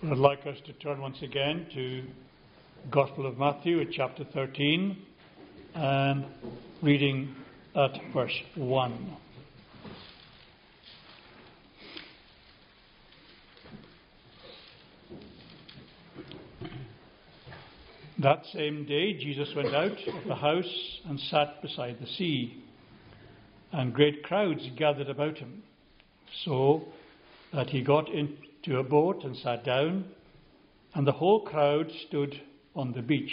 I'd like us to turn once again to Gospel of Matthew at chapter 13 and reading at verse 1. That same day, Jesus went out of the house and sat beside the sea, and great crowds gathered about him, so that he got into a boat and sat down, and the whole crowd stood on the beach.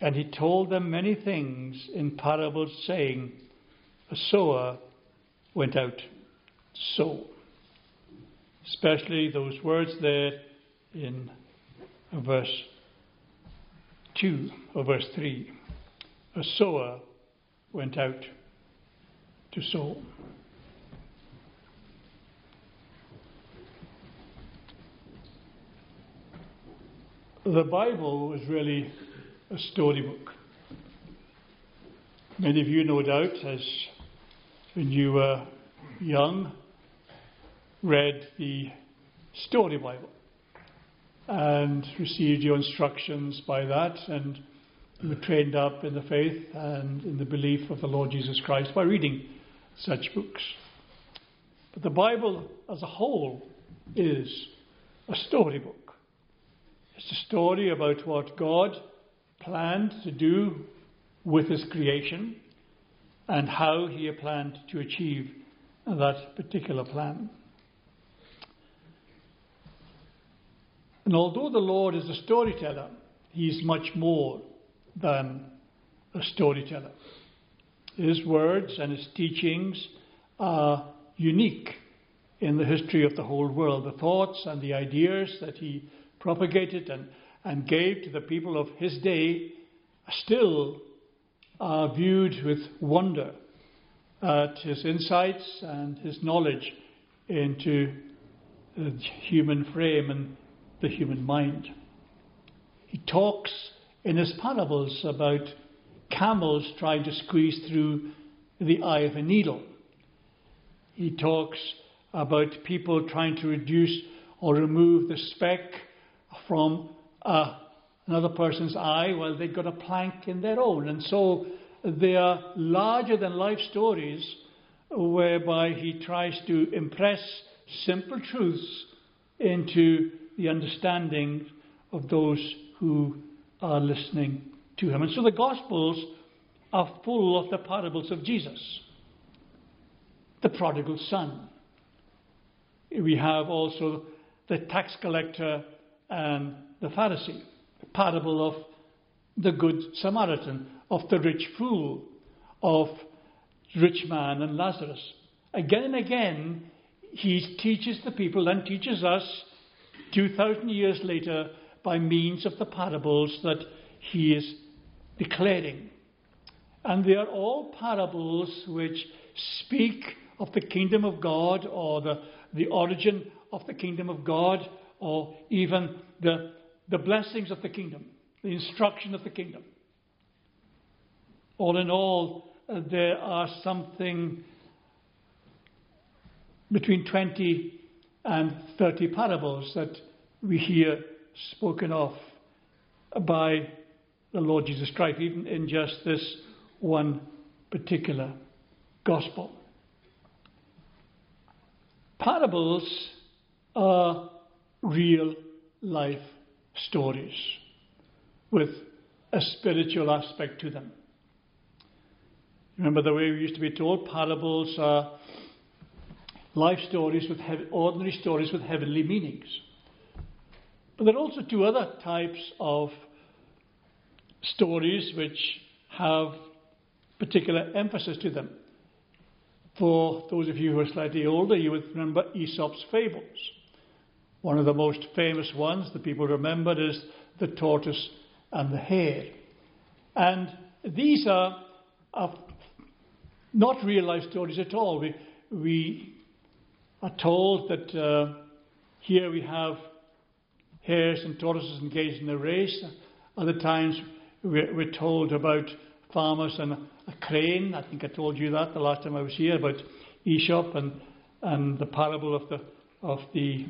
And he told them many things in parables, saying, A sower went out to sow. Especially those words there in verse 2 or verse 3. A sower went out to sow. The Bible was really a storybook. Many of you, no doubt, as when you were young, read the Story Bible and received your instructions by that, and were trained up in the faith and in the belief of the Lord Jesus Christ by reading such books. But the Bible as a whole is a storybook. It's a story about what God planned to do with His creation and how He planned to achieve that particular plan. And although the Lord is a storyteller, He is much more than a storyteller. His words and His teachings are unique in the history of the whole world. The thoughts and the ideas that He propagated and, and gave to the people of His day still are viewed with wonder uh, at His insights and His knowledge into the human frame and the human mind. He talks in his parables about camels trying to squeeze through the eye of a needle. He talks about people trying to reduce or remove the speck from uh, another person's eye while they've got a plank in their own. And so they are larger than life stories whereby he tries to impress simple truths into the understanding of those who are listening to him. And so the Gospels are full of the parables of Jesus. The prodigal son. We have also the tax collector and the Pharisee, the parable of the Good Samaritan, of the rich fool, of rich man and Lazarus. Again and again, he teaches the people and teaches us 2,000 years later by means of the parables that he is declaring. And they are all parables which speak of the kingdom of God or the, the origin of the kingdom of God or even the, the blessings of the kingdom, the instruction of the kingdom. All in all, uh, there are something between 20 and 30 parables that we hear spoken of by the Lord Jesus Christ, even in just this one particular gospel. Parables are real life stories with a spiritual aspect to them. Remember the way we used to be told parables are life stories with ordinary stories with heavenly meanings. But there are also two other types of stories which have particular emphasis to them. For those of you who are slightly older, you would remember Aesop's fables. One of the most famous ones that people remember is the tortoise and the hare. And these are, are not real life stories at all. We, we are told that uh, here we have hares and tortoises engaged in a race. Other times we're, we're told about farmers and a crane. I think I told you that the last time I was here about Aesop and, and the parable of the, of the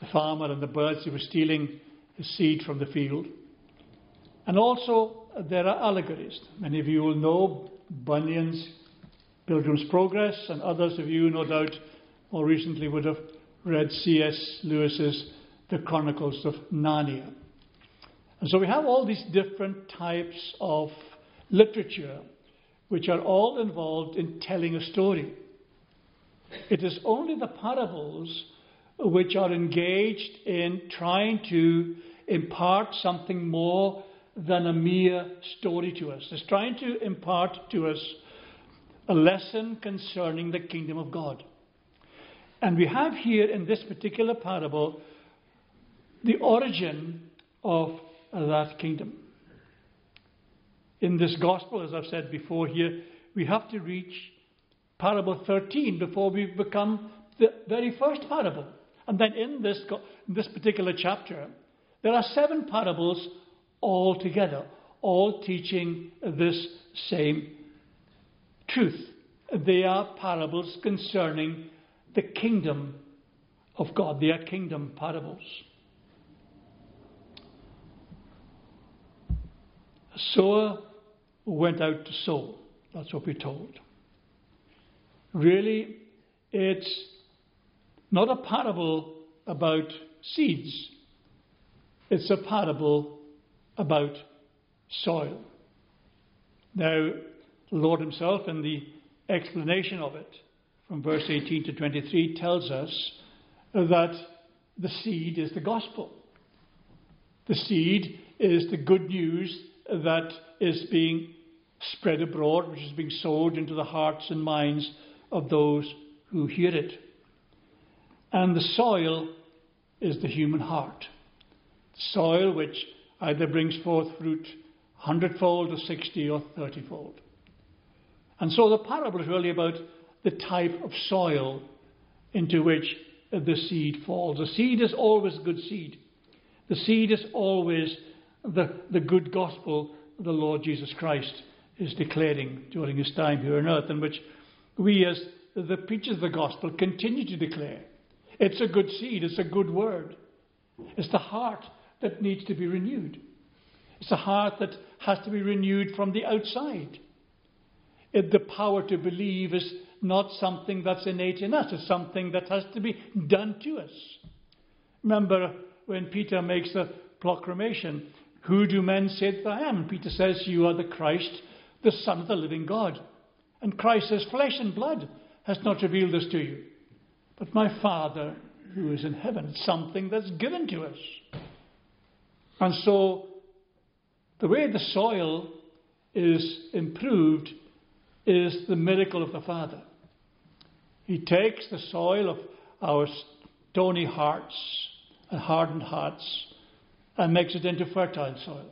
the farmer and the birds who were stealing the seed from the field. And also, there are allegories. Many of you will know Bunyan's Pilgrim's Progress, and others of you, no doubt, more recently would have read C.S. Lewis's The Chronicles of Narnia. And so we have all these different types of literature which are all involved in telling a story. It is only the parables which are engaged in trying to impart something more than a mere story to us. It's trying to impart to us a lesson concerning the kingdom of God. And we have here in this particular parable the origin of that kingdom. In this gospel, as I've said before here, we have to reach parable 13 before we become the very first parable. And then in this, this particular chapter, there are seven parables all together, all teaching this same truth. They are parables concerning the kingdom of God. They are kingdom parables. A sower went out to sow. That's what we're told. Really, it's not a parable about seeds, it's a parable about soil. Now, the Lord Himself, in the explanation of it, from verse 18 to 23, tells us that the seed is the gospel. The seed is the good news that is being spread abroad, which is being sowed into the hearts and minds of those who hear it. And the soil is the human heart. Soil which either brings forth fruit hundredfold or sixty or thirtyfold. And so the parable is really about the type of soil into which the seed falls. The seed is always good seed. The seed is always the, the good gospel the Lord Jesus Christ is declaring during his time here on earth, and which we, as the preachers of the gospel, continue to declare. It's a good seed, it's a good word. It's the heart that needs to be renewed. It's a heart that has to be renewed from the outside. It, the power to believe is not something that's innate in us, it's something that has to be done to us. Remember when Peter makes the proclamation, Who do men say that I am? Peter says, You are the Christ, the Son of the living God. And Christ says, Flesh and blood has not revealed this to you, but my Father who is in heaven. Something that's given to us. And so, the way the soil is improved is the miracle of the Father. He takes the soil of our stony hearts and hardened hearts and makes it into fertile soil,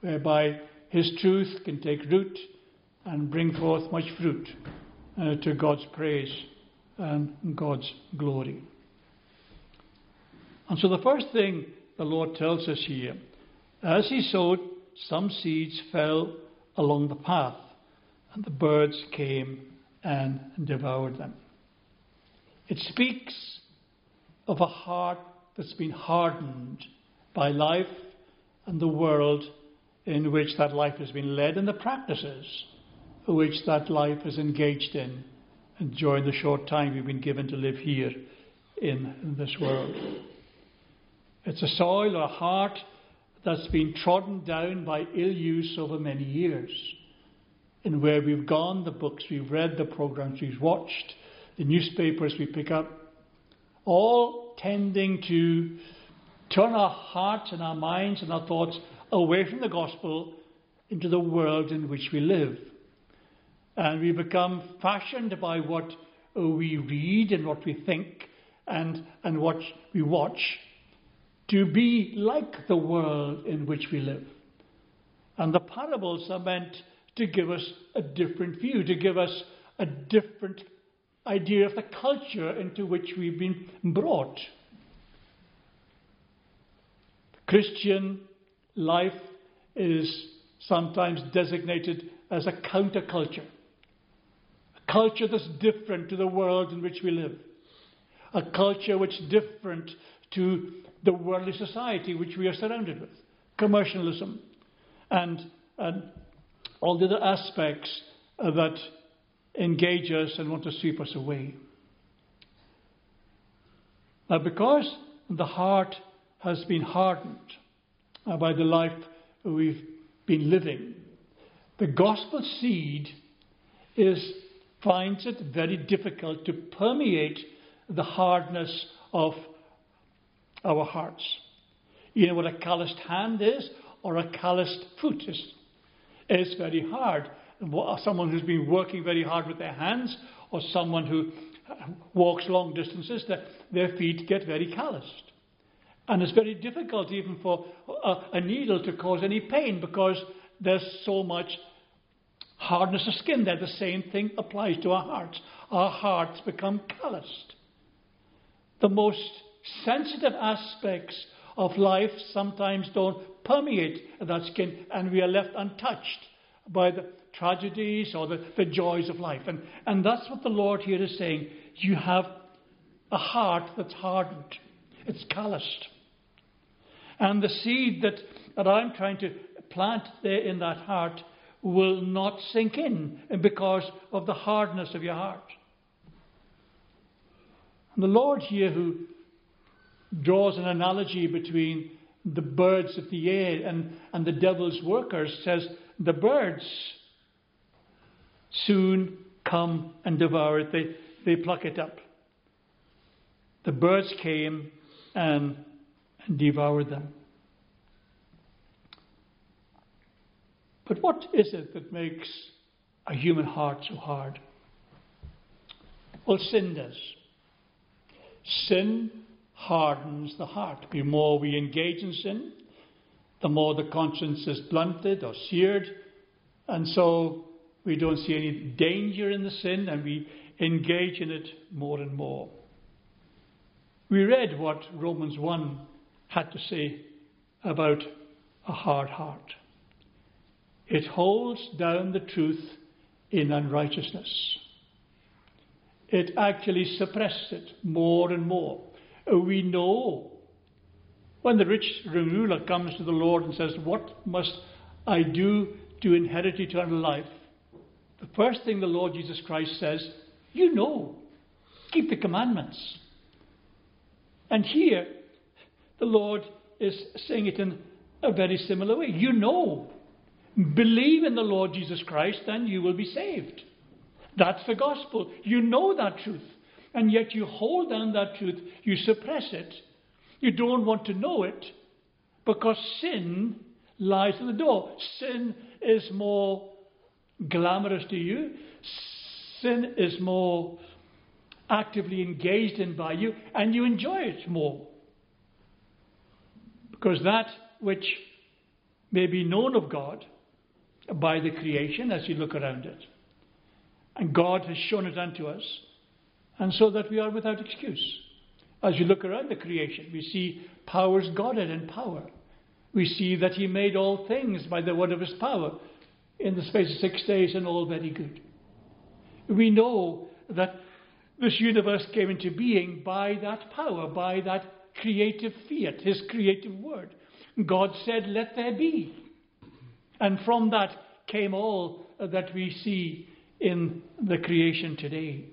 whereby His truth can take root and bring forth much fruit uh, to God's praise and God's glory. And so the first thing the Lord tells us here, as He sowed, some seeds fell along the path, and the birds came and devoured them. It speaks of a heart that's been hardened by life and the world in which that life has been led and the practices which that life is engaged in during the short time we've been given to live here in this world. It's a soil or a heart that's been trodden down by ill use over many years. And where we've gone, the books we've read, the programs we've watched, the newspapers we pick up, all tending to turn our hearts and our minds and our thoughts away from the gospel into the world in which we live. And we become fashioned by what uh, we read and what we think and, and what we watch to be like the world in which we live. And the parables are meant to give us a different view, to give us a different idea of the culture into which we've been brought. Christian life is sometimes designated as a counterculture, culture that's different to the world in which we live, a culture which is different to the worldly society which we are surrounded with commercialism and, and all the other aspects that engage us and want to sweep us away. Now, because the heart has been hardened by the life we've been living, the gospel seed is, finds it very difficult to permeate the hardness of our hearts. You know what a calloused hand is or a calloused foot is? It's very hard. Someone who's been working very hard with their hands or someone who walks long distances, their feet get very calloused. And it's very difficult even for a, a needle to cause any pain because there's so much hardness of skin there. The same thing applies to our hearts. Our hearts become calloused. The most sensitive aspects of life sometimes don't permeate that skin, and we are left untouched by the tragedies or the, the joys of life. And, and that's what the Lord here is saying. You have a heart that's hardened, it's calloused. And the seed that, that I'm trying to plant there in that heart will not sink in because of the hardness of your heart. And the Lord here, who draws an analogy between the birds of the air and, and the devil's workers, says, The birds soon come and devour it, they, they pluck it up. The birds came and, and devoured them. But what is it that makes a human heart so hard? Well, sin does. Sin hardens the heart. The more we engage in sin, the more the conscience is blunted or seared, and so we don't see any danger in the sin and we engage in it more and more. We read what Romans 1 had to say about a hard heart. It holds down the truth in unrighteousness. It actually suppresses it more and more. We know when the rich ruler comes to the Lord and says, What must I do to inherit eternal life? The first thing the Lord Jesus Christ says, You know, keep the commandments. And here, the Lord is saying it in a very similar way. You know Believe in the Lord Jesus Christ and you will be saved. That's the gospel. You know that truth. And yet you hold down that truth. You suppress it. You don't want to know it because sin lies at the door. Sin is more glamorous to you. Sin is more actively engaged in by you and you enjoy it more. Because that which may be known of God by the creation as you look around it. And God has shown it unto us, and so that we are without excuse. As you look around the creation, we see powers Godhead in power. We see that He made all things by the word of His power in the space of six days, and all very good. We know that this universe came into being by that power, by that creative fiat, His creative word. God said, Let there be. And from that came all that we see in the creation today.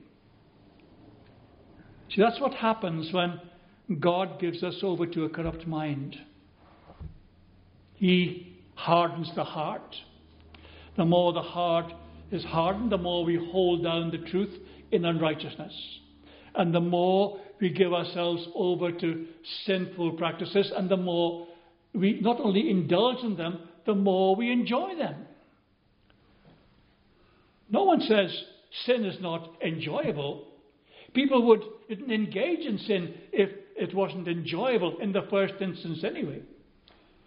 See, that's what happens when God gives us over to a corrupt mind. He hardens the heart. The more the heart is hardened, the more we hold down the truth in unrighteousness. And the more we give ourselves over to sinful practices, and the more we not only indulge in them, the more we enjoy them. No one says sin is not enjoyable. People would engage in sin if it wasn't enjoyable in the first instance, anyway.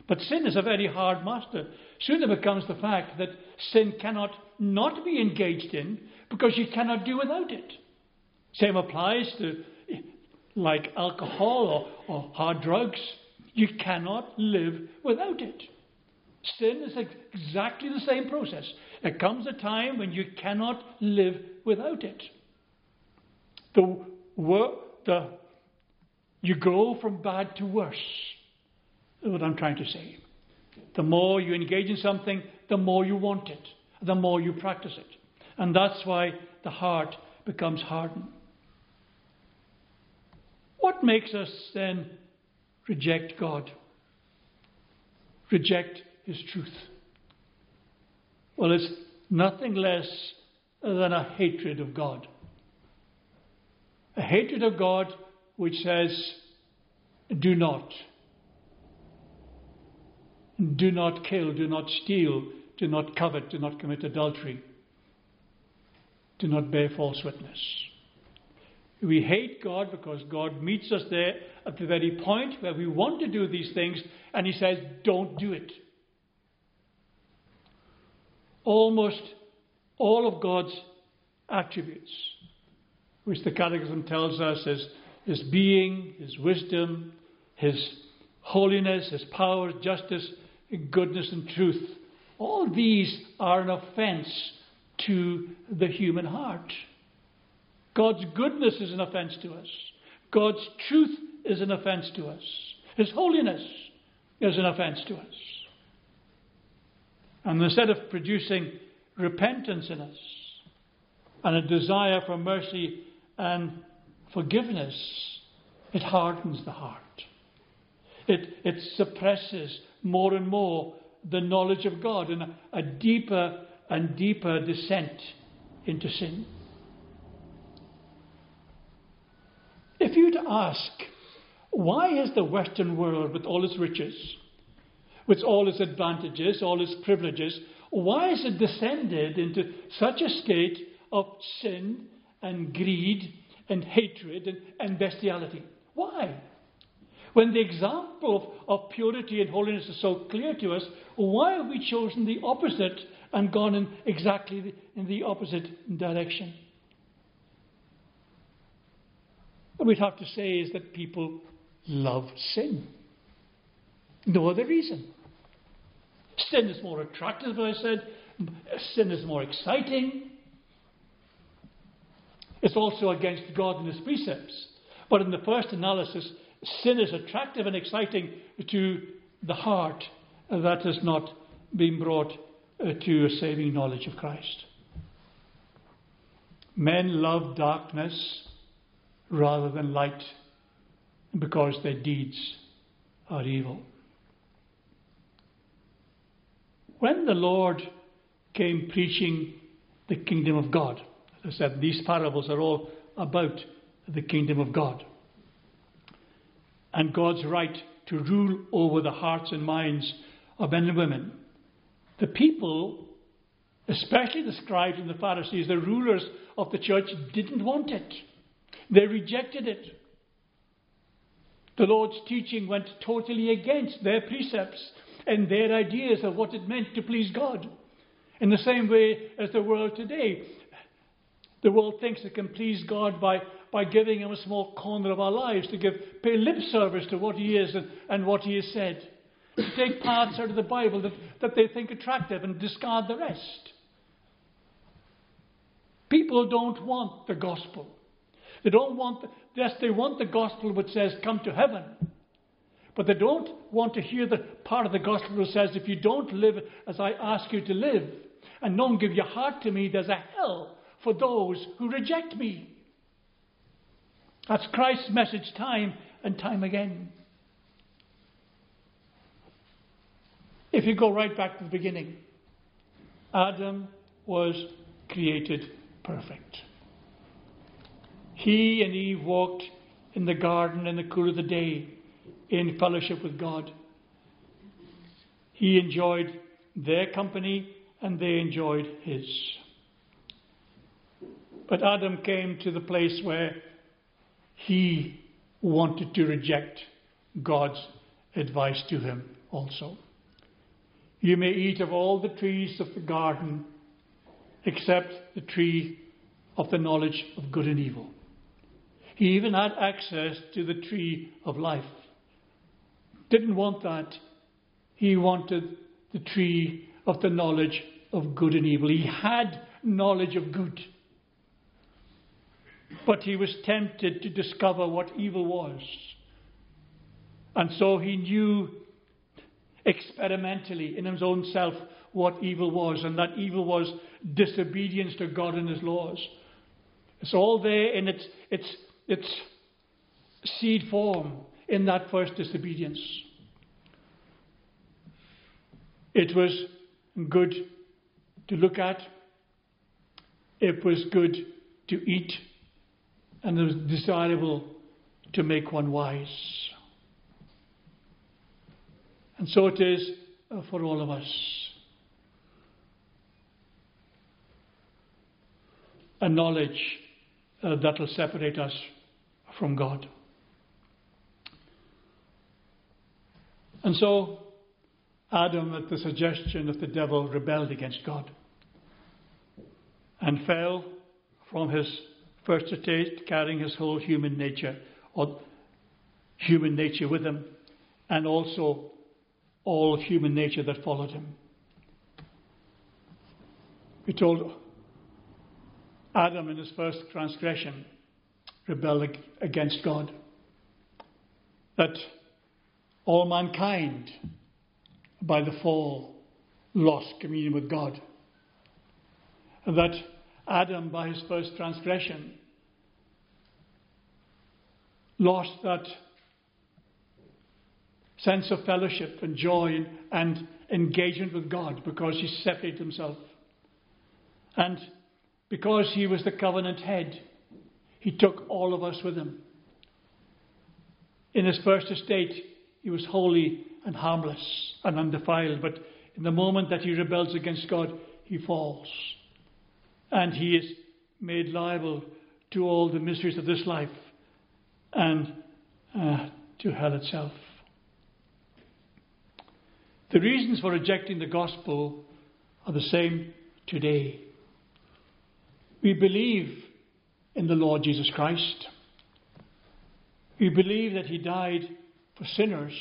But sin is a very hard master. Soon it becomes the fact that sin cannot not be engaged in because you cannot do without it. Same applies to like alcohol or, or hard drugs. You cannot live without it. Sin is exactly the same process. There comes a time when you cannot live without it. The, the you go from bad to worse. That's what I'm trying to say. The more you engage in something, the more you want it, the more you practice it. And that's why the heart becomes hardened. What makes us then reject God? Reject His truth? Well, it's nothing less than a hatred of God. A hatred of God which says, do not. Do not kill, do not steal, do not covet, do not commit adultery, do not bear false witness. We hate God because God meets us there at the very point where we want to do these things and He says, don't do it. Almost all of God's attributes, which the Catechism tells us is His being, His wisdom, His holiness, His power, justice, goodness, and truth. All these are an offense to the human heart. God's goodness is an offense to us. God's truth is an offense to us. His holiness is an offense to us. And instead of producing repentance in us and a desire for mercy and forgiveness, it hardens the heart. It, it suppresses more and more the knowledge of God and a, a deeper and deeper descent into sin. If you to ask, why is the Western world, with all its riches, with all its advantages, all its privileges, why has it descended into such a state of sin and greed and hatred and, and bestiality? Why? When the example of, of purity and holiness is so clear to us, why have we chosen the opposite and gone in exactly the, in the opposite direction? What we'd have to say is that people love sin. No other reason. Sin is more attractive, I said. Sin is more exciting. It's also against God and His precepts. But in the first analysis, sin is attractive and exciting to the heart that has not been brought uh, to a saving knowledge of Christ. Men love darkness rather than light because their deeds are evil. When the Lord came preaching the kingdom of God, as I said, these parables are all about the kingdom of God and God's right to rule over the hearts and minds of men and women. The people, especially the scribes and the Pharisees, the rulers of the church, didn't want it. They rejected it. The Lord's teaching went totally against their precepts and their ideas of what it meant to please God. In the same way as the world today. The world thinks it can please God by, by giving Him a small corner of our lives, to give, pay lip service to what He is and, and what He has said, to take parts out of the Bible that, that they think attractive and discard the rest. People don't want the gospel. They don't want, the, yes, they want the gospel which says, come to heaven. But they don't want to hear the part of the gospel that says, if you don't live as I ask you to live, and don't give your heart to me, there's a hell for those who reject me. That's Christ's message time and time again. If you go right back to the beginning, Adam was created perfect. He and Eve walked in the garden in the cool of the day in fellowship with God. He enjoyed their company and they enjoyed his. But Adam came to the place where he wanted to reject God's advice to him also. You may eat of all the trees of the garden except the tree of the knowledge of good and evil. He even had access to the tree of life. Didn't want that. He wanted the tree of the knowledge of good and evil. He had knowledge of good. But he was tempted to discover what evil was. And so he knew experimentally in his own self what evil was, and that evil was disobedience to God and his laws. It's all there in its, its, its seed form in that first disobedience. It was good to look at, it was good to eat, and it was desirable to make one wise. And so it is uh, for all of us. A knowledge uh, that will separate us from God. And so, Adam, at the suggestion of the devil, rebelled against God and fell from his first estate, carrying his whole human nature, or human nature with him, and also all of human nature that followed him. We told Adam in his first transgression rebelled against God. That all mankind, by the fall, lost communion with God. And that Adam, by his first transgression, lost that sense of fellowship and joy and engagement with God because he separated himself. And because he was the covenant head, he took all of us with him. In his first estate, he was holy and harmless and undefiled, but in the moment that he rebels against God, he falls. And he is made liable to all the miseries of this life and uh, to hell itself. The reasons for rejecting the gospel are the same today. We believe in the Lord Jesus Christ. We believe that He died for sinners,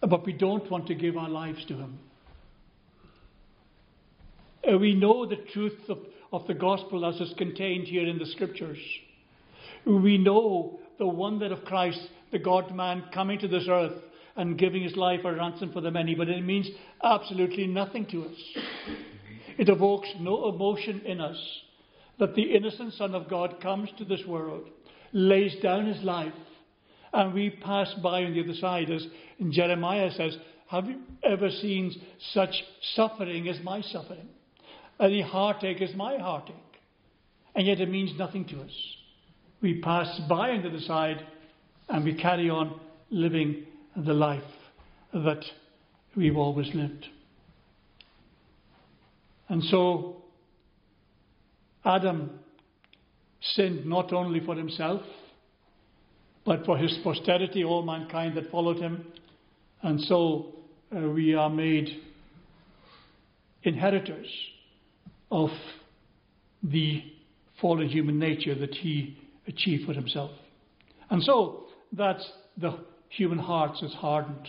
but we don't want to give our lives to Him. Uh, we know the truth of, of the gospel as is contained here in the scriptures. We know the wonder of Christ, the God man, coming to this earth and giving his life a ransom for the many, but it means absolutely nothing to us. It evokes no emotion in us that the innocent Son of God comes to this world, lays down his life, and we pass by on the other side. As Jeremiah says, Have you ever seen such suffering as my suffering? Any heartache as my heartache? And yet it means nothing to us. We pass by on the other side and we carry on living the life that we've always lived. And so, Adam sinned not only for himself, but for his posterity, all mankind that followed him. And so uh, we are made inheritors of the fallen human nature that he achieved for himself. And so that's the human hearts is hardened.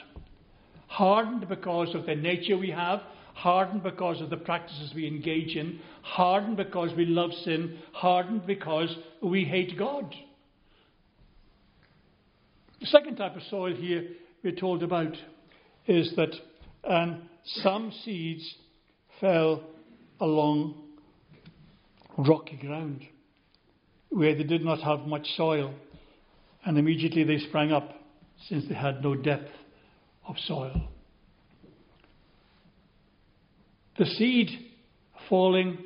Hardened because of the nature we have, hardened because of the practices we engage in, hardened because we love sin, hardened because we hate God. The second type of soil here we're told about is that um, some seeds fell along rocky ground where they did not have much soil, and immediately they sprang up since they had no depth of soil. The seed falling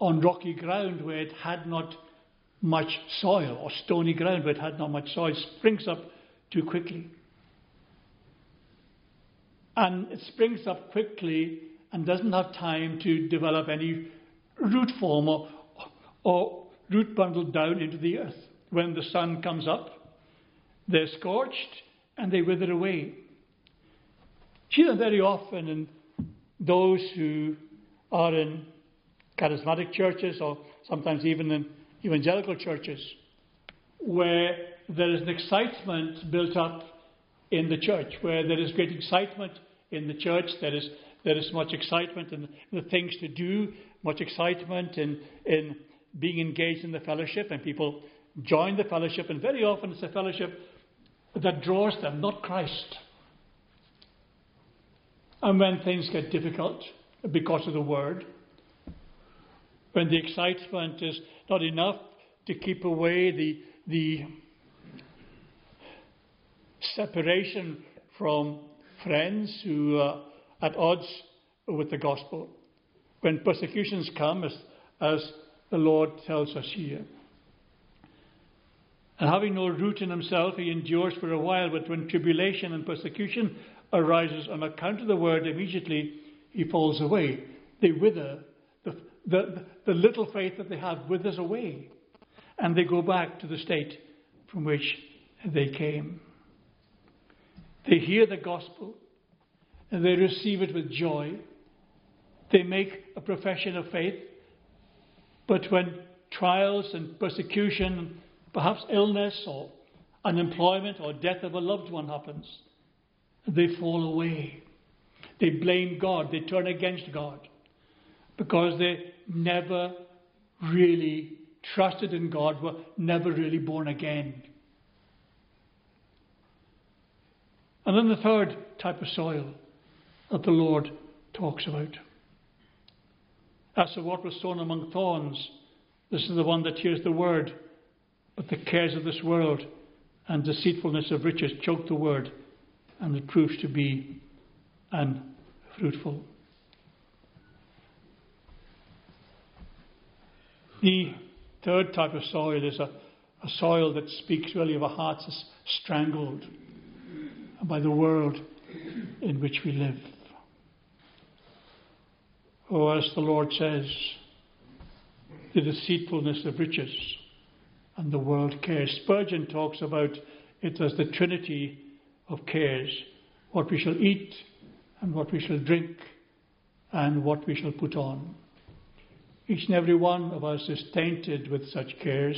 on rocky ground where it had not much soil, or stony ground where it had not much soil, springs up too quickly. And it springs up quickly and doesn't have time to develop any root form or, or root bundle down into the earth. When the sun comes up, they're scorched and they wither away. See them very often in those who are in charismatic churches or sometimes even in evangelical churches where there is an excitement built up in the church, where there is great excitement in the church, there is, there is much excitement in the things to do, much excitement in, in being engaged in the fellowship, and people join the fellowship, and very often it's a fellowship that draws them, not Christ. And when things get difficult because of the word, when the excitement is not enough to keep away the, the separation from friends who are at odds with the gospel, when persecutions come, as, as the Lord tells us here. And having no root in himself, he endures for a while, but when tribulation and persecution arises on account of the word, immediately he falls away. They wither. The, the, the little faith that they have withers away. And they go back to the state from which they came. They hear the gospel and they receive it with joy. They make a profession of faith. But when trials and persecution, perhaps illness or unemployment or death of a loved one happens, they fall away. They blame God. They turn against God because they never really trusted in God, were never really born again. And then the third type of soil that the Lord talks about. As for what was sown among thorns, this is the one that hears the word, but the cares of this world and deceitfulness of riches choke the word, and it proves to be unfruitful. The third type of soil is a, a soil that speaks really of a heart that's strangled by the world in which we live. Oh, as the Lord says, the deceitfulness of riches and the world cares. Spurgeon talks about it as the trinity of cares what we shall eat, and what we shall drink, and what we shall put on. Each and every one of us is tainted with such cares.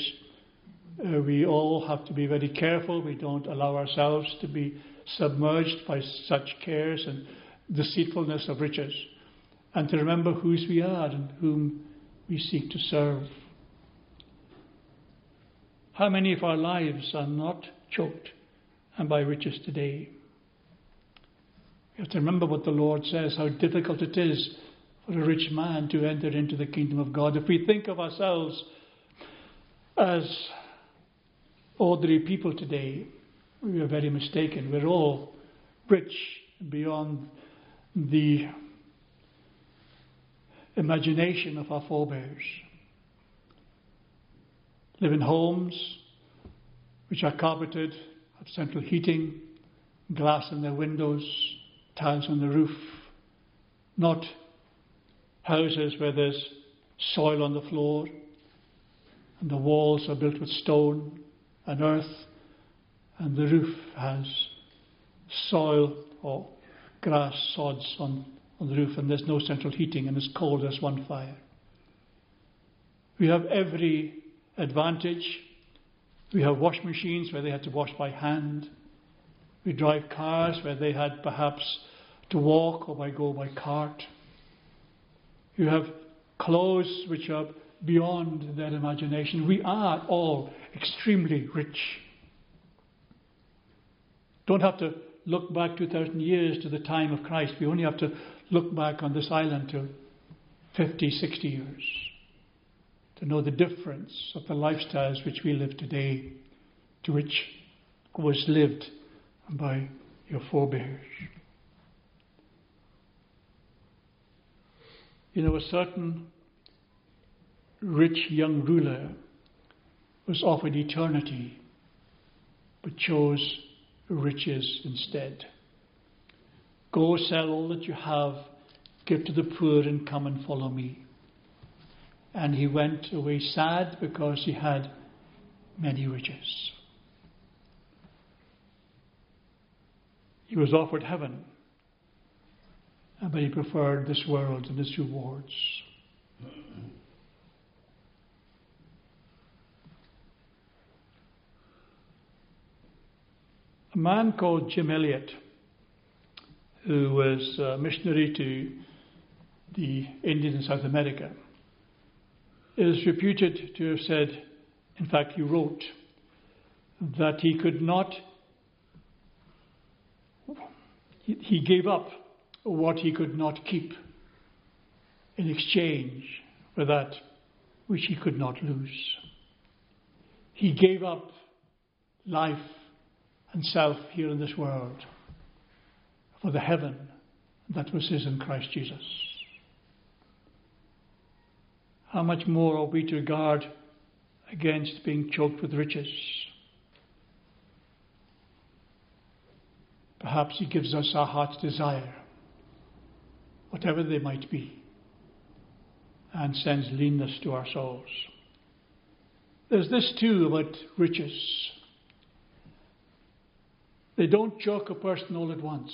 Uh, we all have to be very careful. We don't allow ourselves to be submerged by such cares and deceitfulness of riches and to remember whose we are and whom we seek to serve. How many of our lives are not choked and by riches today? We have to remember what the Lord says, how difficult it is for a rich man to enter into the kingdom of God. If we think of ourselves as ordinary people today, we are very mistaken. We're all rich beyond the imagination of our forebears. Live in homes which are carpeted, have central heating, glass in their windows, tiles on the roof, not houses where there's soil on the floor and the walls are built with stone and earth and the roof has soil or grass sods on on the roof and there's no central heating and it's cold as one fire. We have every advantage. We have wash machines where they had to wash by hand. We drive cars where they had perhaps to walk or by go by cart. You have clothes which are beyond their imagination. We are all extremely rich. Don't have to look back 2,000 years to the time of Christ. We only have to look back on this island to 50, 60 years to know the difference of the lifestyles which we live today to which was lived by your forebears. You know, a certain rich young ruler was offered eternity but chose riches instead. Go sell all that you have, give to the poor, and come and follow me. And he went away sad because he had many riches. He was offered heaven, but he preferred this world and its rewards. A man called Jim Elliot who was a missionary to the Indians in South America, is reputed to have said, in fact, he wrote, that he could not he, he gave up what he could not keep in exchange for that which he could not lose. He gave up life and self here in this world for the heaven that was his in Christ Jesus. How much more are we to guard against being choked with riches? Perhaps He gives us our heart's desire, whatever they might be, and sends leanness to our souls. There's this too about riches. They don't choke a person all at once.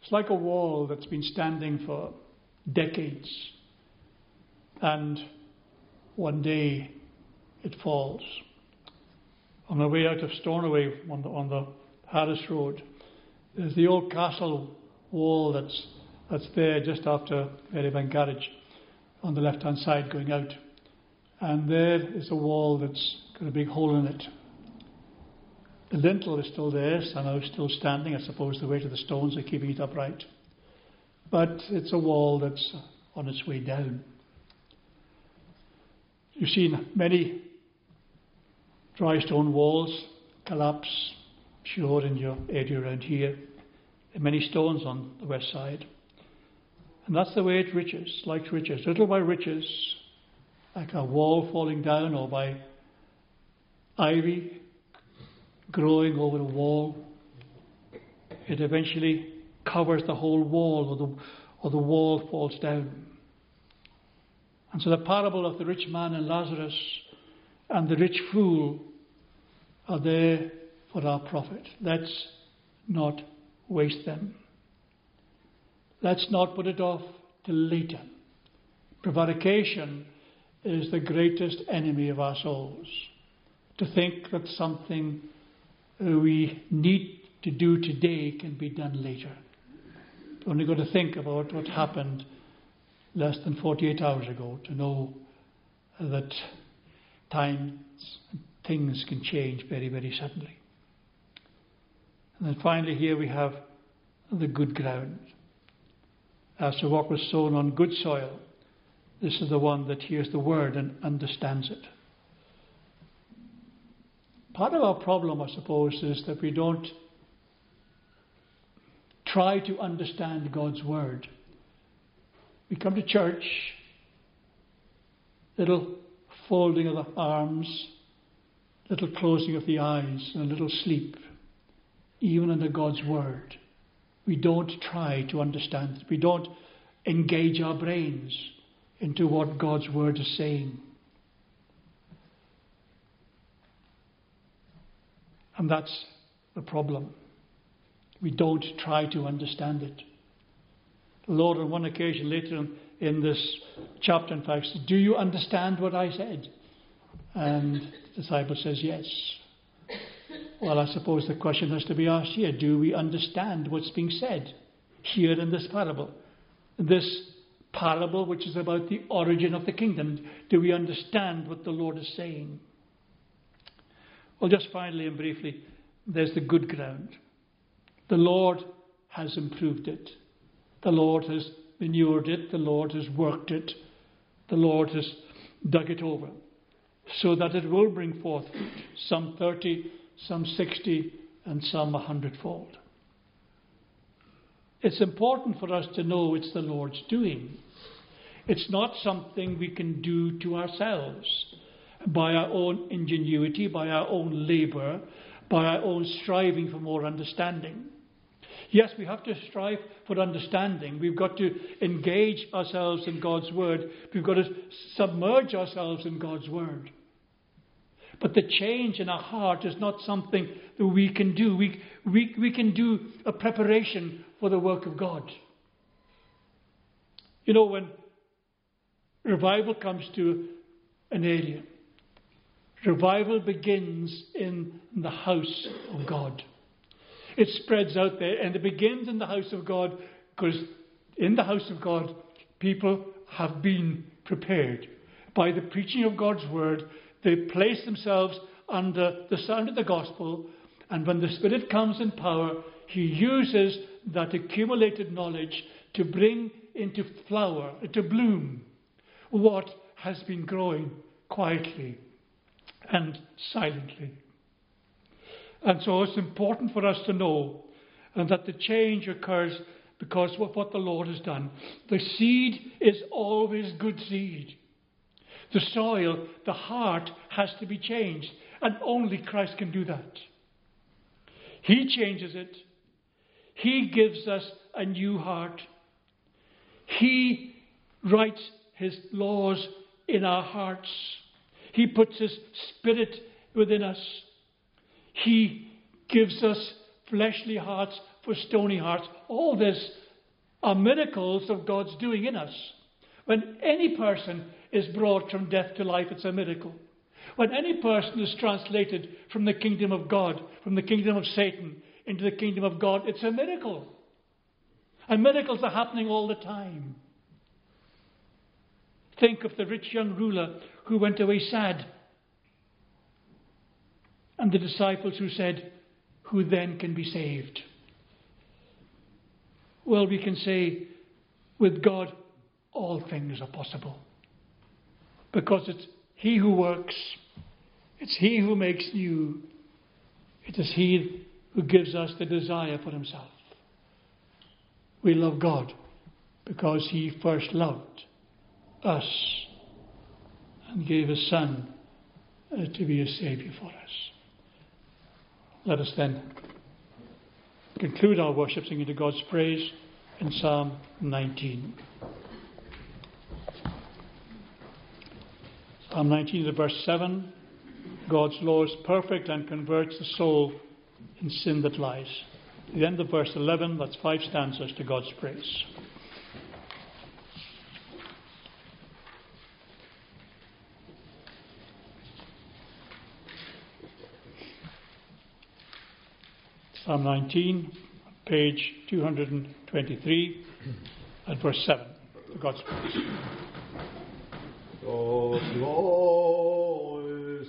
It's like a wall that's been standing for decades, and one day it falls. On the way out of Stornoway on the, on the Harris Road, there's the old castle wall that's, that's there just after Marybank Garage on the left hand side going out. And there is a wall that's got a big hole in it. The lintel is still there, somehow still standing. I suppose the weight of the stones are keeping it upright. But it's a wall that's on its way down. You've seen many dry stone walls collapse, sure, in your area around here. Are many stones on the west side. And that's the way it riches, like riches. Little by riches, like a wall falling down or by ivy growing over a wall. It eventually covers the whole wall, or the, or the wall falls down. And so the parable of the rich man and Lazarus and the rich fool are there for our profit. Let's not waste them. Let's not put it off till later. Prevarication is the greatest enemy of our souls. To think that something Uh, we need to do today can be done later. Only got to think about what happened less than 48 hours ago to know that times things can change very, very suddenly. And then finally, here we have the good ground. As to what was sown on good soil, this is the one that hears the word and understands it. Part of our problem, I suppose, is that we don't try to understand God's Word. We come to church, little folding of the arms, little closing of the eyes, and a little sleep, even under God's Word. We don't try to understand it. We don't engage our brains into what God's Word is saying. And that's the problem. We don't try to understand it. The Lord, on one occasion later in this chapter, in fact, Do you understand what I said? And the disciple says, Yes. Well, I suppose the question has to be asked here do we understand what's being said here in this parable? This parable, which is about the origin of the kingdom, do we understand what the Lord is saying? Well, just finally and briefly, there's the good ground. The Lord has improved it. The Lord has manured it. The Lord has worked it. The Lord has dug it over so that it will bring forth some 30, some 60, and some a hundredfold. It's important for us to know it's the Lord's doing. It's not something we can do to ourselves by our own ingenuity, by our own labour, by our own striving for more understanding. Yes, we have to strive for understanding. We've got to engage ourselves in God's Word. We've got to submerge ourselves in God's Word. But the change in our heart is not something that we can do. We, we, we can do a preparation for the work of God. You know, when revival comes to an area, Revival begins in the house of God. It spreads out there and it begins in the house of God because in the house of God, people have been prepared. By the preaching of God's word, they place themselves under the sound of the gospel And when the Spirit comes in power, He uses that accumulated knowledge to bring into flower, to bloom, what has been growing quietly and silently. And so it's important for us to know and that the change occurs because of what the Lord has done. The seed is always good seed. The soil, the heart, has to be changed, and only Christ can do that. He changes it. He gives us a new heart. He writes His laws in our hearts. He puts His Spirit within us. He gives us fleshly hearts for stony hearts. All this are miracles of God's doing in us. When any person is brought from death to life, it's a miracle. When any person is translated from the kingdom of God, from the kingdom of Satan, into the kingdom of God, it's a miracle. And miracles are happening all the time. Think of the rich young ruler who went away sad. And the disciples who said, Who then can be saved? Well, we can say, with God, all things are possible. Because it's He who works, it's He who makes new, it is He who gives us the desire for Himself. We love God because He first loved us and gave His Son uh, to be a Saviour for us. Let us then conclude our worship singing to God's praise in Psalm 19. Psalm 19, verse 7 God's law is perfect and converts the soul in sin that lies. the end of verse 11, that's five stanzas to God's praise. Psalm 19, page 223, and verse 7. To God's praise. God's law is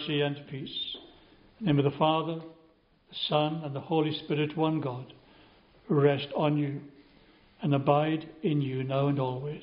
mercy, and peace, in the name of the Father, the Son, and the Holy Spirit, one God, rest on you and abide in you now and always.